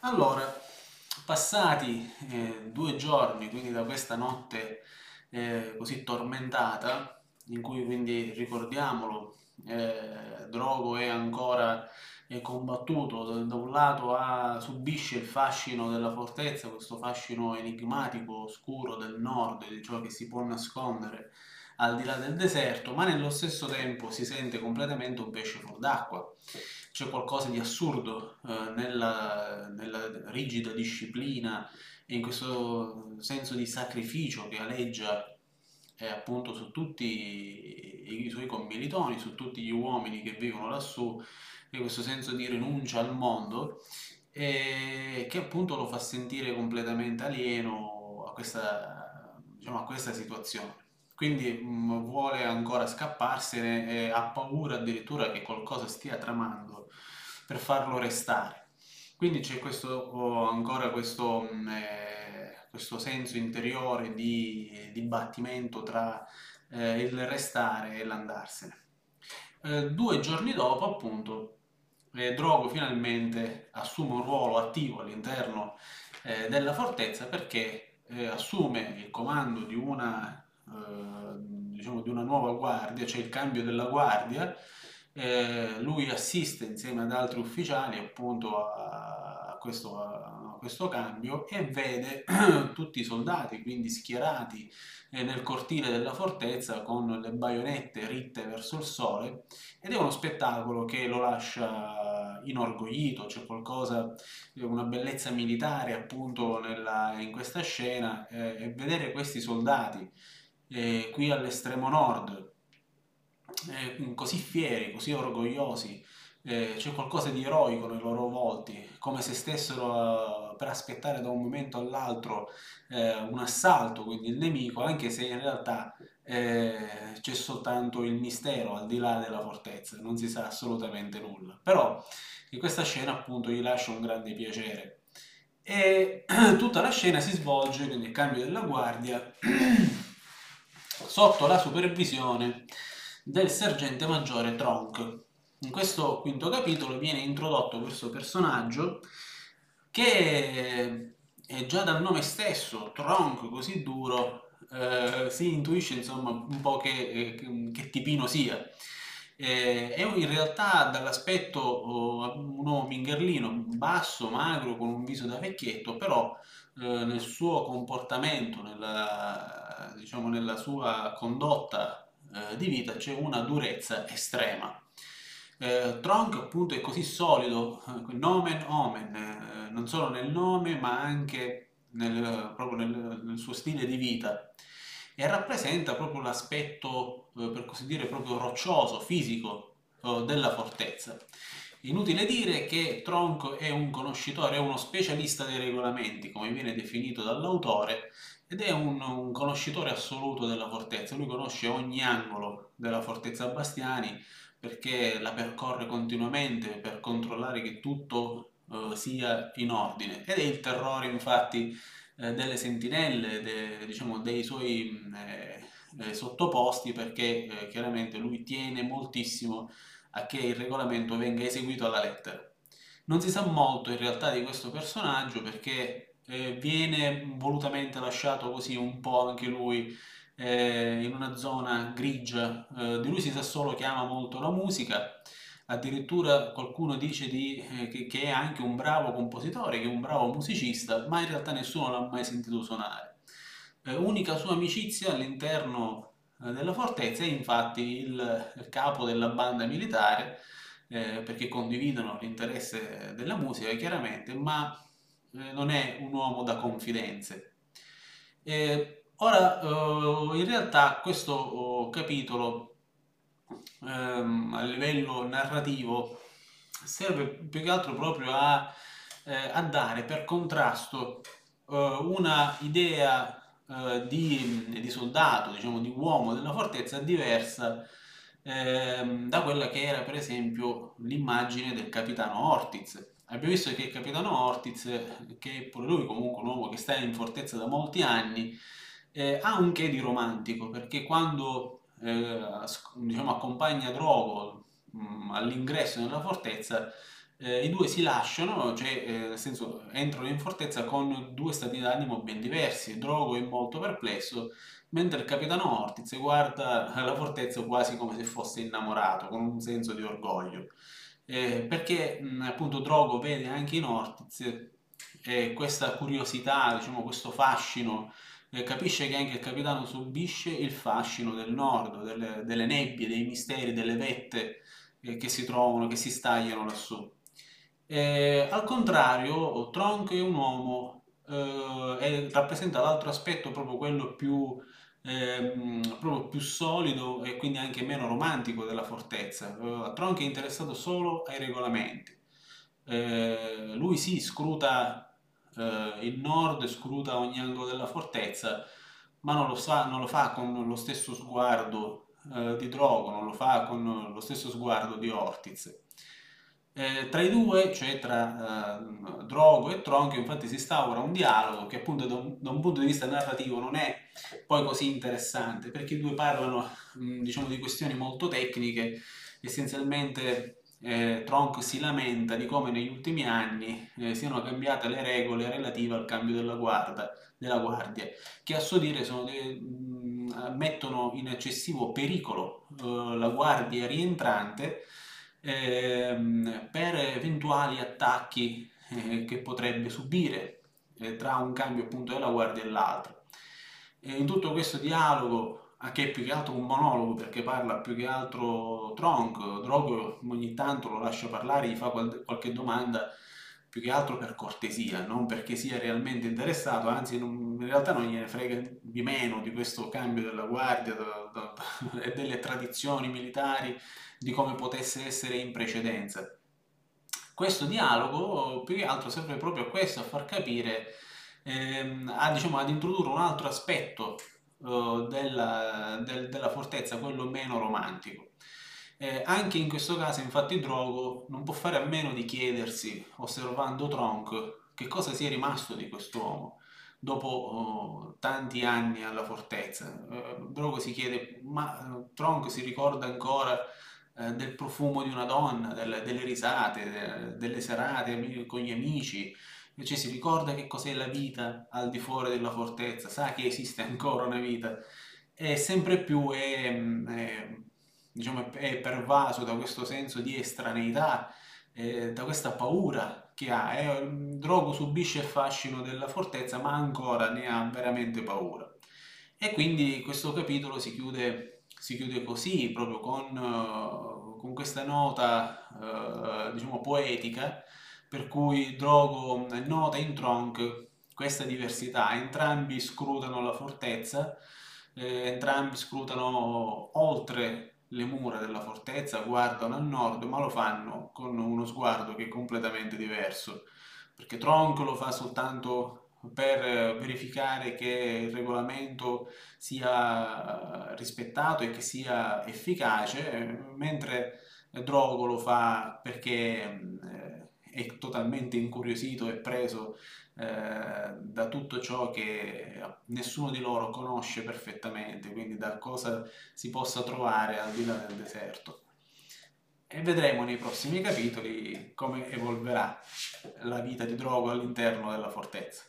Allora, passati eh, due giorni, quindi da questa notte eh, così tormentata, in cui quindi ricordiamolo, eh, Drogo è ancora combattuto, da, da un lato ha- subisce il fascino della fortezza, questo fascino enigmatico, oscuro del nord, di ciò che si può nascondere al di là del deserto, ma nello stesso tempo si sente completamente un pesce fuor d'acqua. C'è qualcosa di assurdo eh, nella, nella rigida disciplina e in questo senso di sacrificio che aleggia eh, appunto su tutti i, suoi commilitoni, su tutti gli uomini che vivono lassù, e questo senso di rinuncia al mondo, eh, che appunto lo fa sentire completamente alieno a questa, diciamo, a questa situazione. Quindi mh, vuole ancora scapparsene e ha paura addirittura che qualcosa stia tramando per farlo restare. Quindi c'è questo, oh, ancora questo, mh, eh, questo senso interiore di dibattimento tra eh, il restare e l'andarsene. Eh, due giorni dopo, appunto, eh, Drogo finalmente assume un ruolo attivo all'interno eh, della fortezza perché assume il comando di una, diciamo, di una nuova guardia, cioè il cambio della guardia. Eh, lui assiste insieme ad altri ufficiali appunto a, questo, a questo cambio e vede tutti i soldati quindi schierati eh, nel cortile della fortezza con le baionette ritte verso il sole ed è uno spettacolo che lo lascia inorgoglito, c'è qualcosa, una bellezza militare appunto nella, in questa scena eh, e vedere questi soldati eh, qui all'estremo nord eh, così fieri, così orgogliosi, eh, c'è qualcosa di eroico nei loro volti, come se stessero eh, per aspettare da un momento all'altro eh, un assalto, quindi il nemico, anche se in realtà eh, c'è soltanto il mistero al di là della fortezza, non si sa assolutamente nulla. Però in questa scena appunto gli lascia un grande piacere. E tutta la scena si svolge, quindi il cambio della guardia, sotto la supervisione del sergente maggiore Tronk. In questo quinto capitolo viene introdotto questo personaggio che è già dal nome stesso, Tronk, così duro, eh, si intuisce insomma un po' che, eh, che tipino sia. Eh, è in realtà dall'aspetto oh, un uomo mingherlino, basso, magro, con un viso da vecchietto, però eh, nel suo comportamento, nella, diciamo, nella sua condotta eh, di vita c'è una durezza estrema. Eh, Tronk appunto è così solido, eh, nomen omen, eh, non solo nel nome ma anche nel, proprio nel, nel suo stile di vita e rappresenta proprio l'aspetto, eh, per così dire, proprio roccioso, fisico eh, della fortezza. Inutile dire che Tronk è un conoscitore, è uno specialista dei regolamenti, come viene definito dall'autore, ed è un, un conoscitore assoluto della fortezza. Lui conosce ogni angolo della fortezza Bastiani, perché la percorre continuamente per controllare che tutto uh, sia in ordine ed è il terrore infatti eh, delle sentinelle, de, diciamo, dei suoi eh, eh, sottoposti perché eh, chiaramente lui tiene moltissimo a che il regolamento venga eseguito alla lettera. Non si sa molto in realtà di questo personaggio perché viene volutamente lasciato così un po' anche lui in una zona grigia, di lui si sa solo che ama molto la musica, addirittura qualcuno dice di, eh, che, che, è anche un bravo compositore, che è un bravo musicista, ma in realtà nessuno l'ha mai sentito suonare. Eh, unica sua amicizia all'interno eh, della fortezza è infatti il, il, capo della banda militare, eh, perché condividono l'interesse della musica chiaramente, ma non è un uomo da confidenze. Ora, eh, in realtà questo oh, capitolo ehm, a livello narrativo serve più che altro proprio a, eh, a dare per contrasto eh, una idea eh, di, di soldato, diciamo di uomo della fortezza diversa ehm, da quella che era per esempio l'immagine del capitano Ortiz. Abbiamo visto che il capitano Ortiz, che è pure lui comunque un uomo che sta in fortezza da molti anni, eh, ha un che di romantico, perché quando eh, diciamo, accompagna Drogo mh, mm, all'ingresso nella fortezza, eh, i due si lasciano, cioè eh, nel senso entrano in fortezza con due stati d'animo ben diversi. Drogo è molto perplesso, mentre il capitano Ortiz guarda la fortezza quasi come se fosse innamorato, con un senso di orgoglio. Eh, perché mh, appunto Drogo vede anche in Ortiz eh, questa curiosità, diciamo, questo fascino, eh, capisce che anche il capitano subisce il fascino del nord, delle, delle nebbie, dei misteri, delle vette eh, che si trovano, che si stagliano lassù. Eh, al contrario, Tronk è un uomo eh, e rappresenta l'altro aspetto, proprio quello più, ehm, proprio più solido e quindi anche meno romantico della fortezza. Eh, Tronk è interessato solo ai regolamenti. Eh, lui si scruta eh, il nord, scruta ogni angolo della fortezza, ma non lo, sa, non lo fa con lo stesso sguardo eh, di Drogo, non lo fa con lo stesso sguardo di Ortiz. Eh, tra i due, cioè tra eh, Drogo e Tronk, infatti si instaura un dialogo che appunto da un, da un, punto di vista narrativo non è poi così interessante, perché i due parlano mh, diciamo di questioni molto tecniche, essenzialmente eh, Tronk si lamenta di come negli ultimi anni eh, siano cambiate le regole relative al cambio della guardia, della guardia che a suo dire sono, mh, mettono in eccessivo pericolo eh, la guardia rientrante ehm, per eventuali attacchi eh, che potrebbe subire eh, tra un cambio appunto della guardia e l'altro. in tutto questo dialogo che è più che altro un monologo perché parla più che altro Tronk, Drogo ogni tanto lo lascia parlare, gli fa qualche domanda più che altro per cortesia, non perché sia realmente interessato, anzi non, in realtà non gliene frega di meno di questo cambio della guardia e delle tradizioni militari di come potesse essere in precedenza. Questo dialogo più che altro serve proprio a questo, a far capire, ehm, a, diciamo, ad introdurre un altro aspetto eh, della, del, della fortezza, quello meno romantico. Eh, anche in questo caso, infatti, Drogo non può fare a meno di chiedersi, osservando Tronk, che cosa sia rimasto di quest'uomo dopo oh, tanti anni alla fortezza. Eh, Drogo si chiede, ma eh, Tronk si ricorda ancora eh, del profumo di una donna, delle, delle risate, de, delle serate con gli amici, cioè si ricorda che cos'è la vita al di fuori della fortezza, sa che esiste ancora una vita e sempre più è, è, diciamo, è pervaso da questo senso di estraneità, eh, da questa paura che ha. Eh, Drogo subisce il fascino della fortezza ma ancora ne ha veramente paura. E quindi questo capitolo si chiude, si chiude così, proprio con, uh, con questa nota uh, diciamo poetica per cui Drogo nota in Tronk questa diversità, entrambi scrutano la fortezza, eh, entrambi scrutano oltre le mura della fortezza, guardano a nord, ma lo fanno con uno sguardo che è completamente diverso, perché Tronk lo fa soltanto per verificare che il regolamento sia rispettato e che sia efficace, mentre Drogo lo fa perché è totalmente incuriosito e preso eh, da tutto ciò che nessuno di loro conosce perfettamente, quindi da cosa si possa trovare al di là del deserto. E vedremo nei prossimi capitoli come evolverà la vita di Drogo all'interno della fortezza.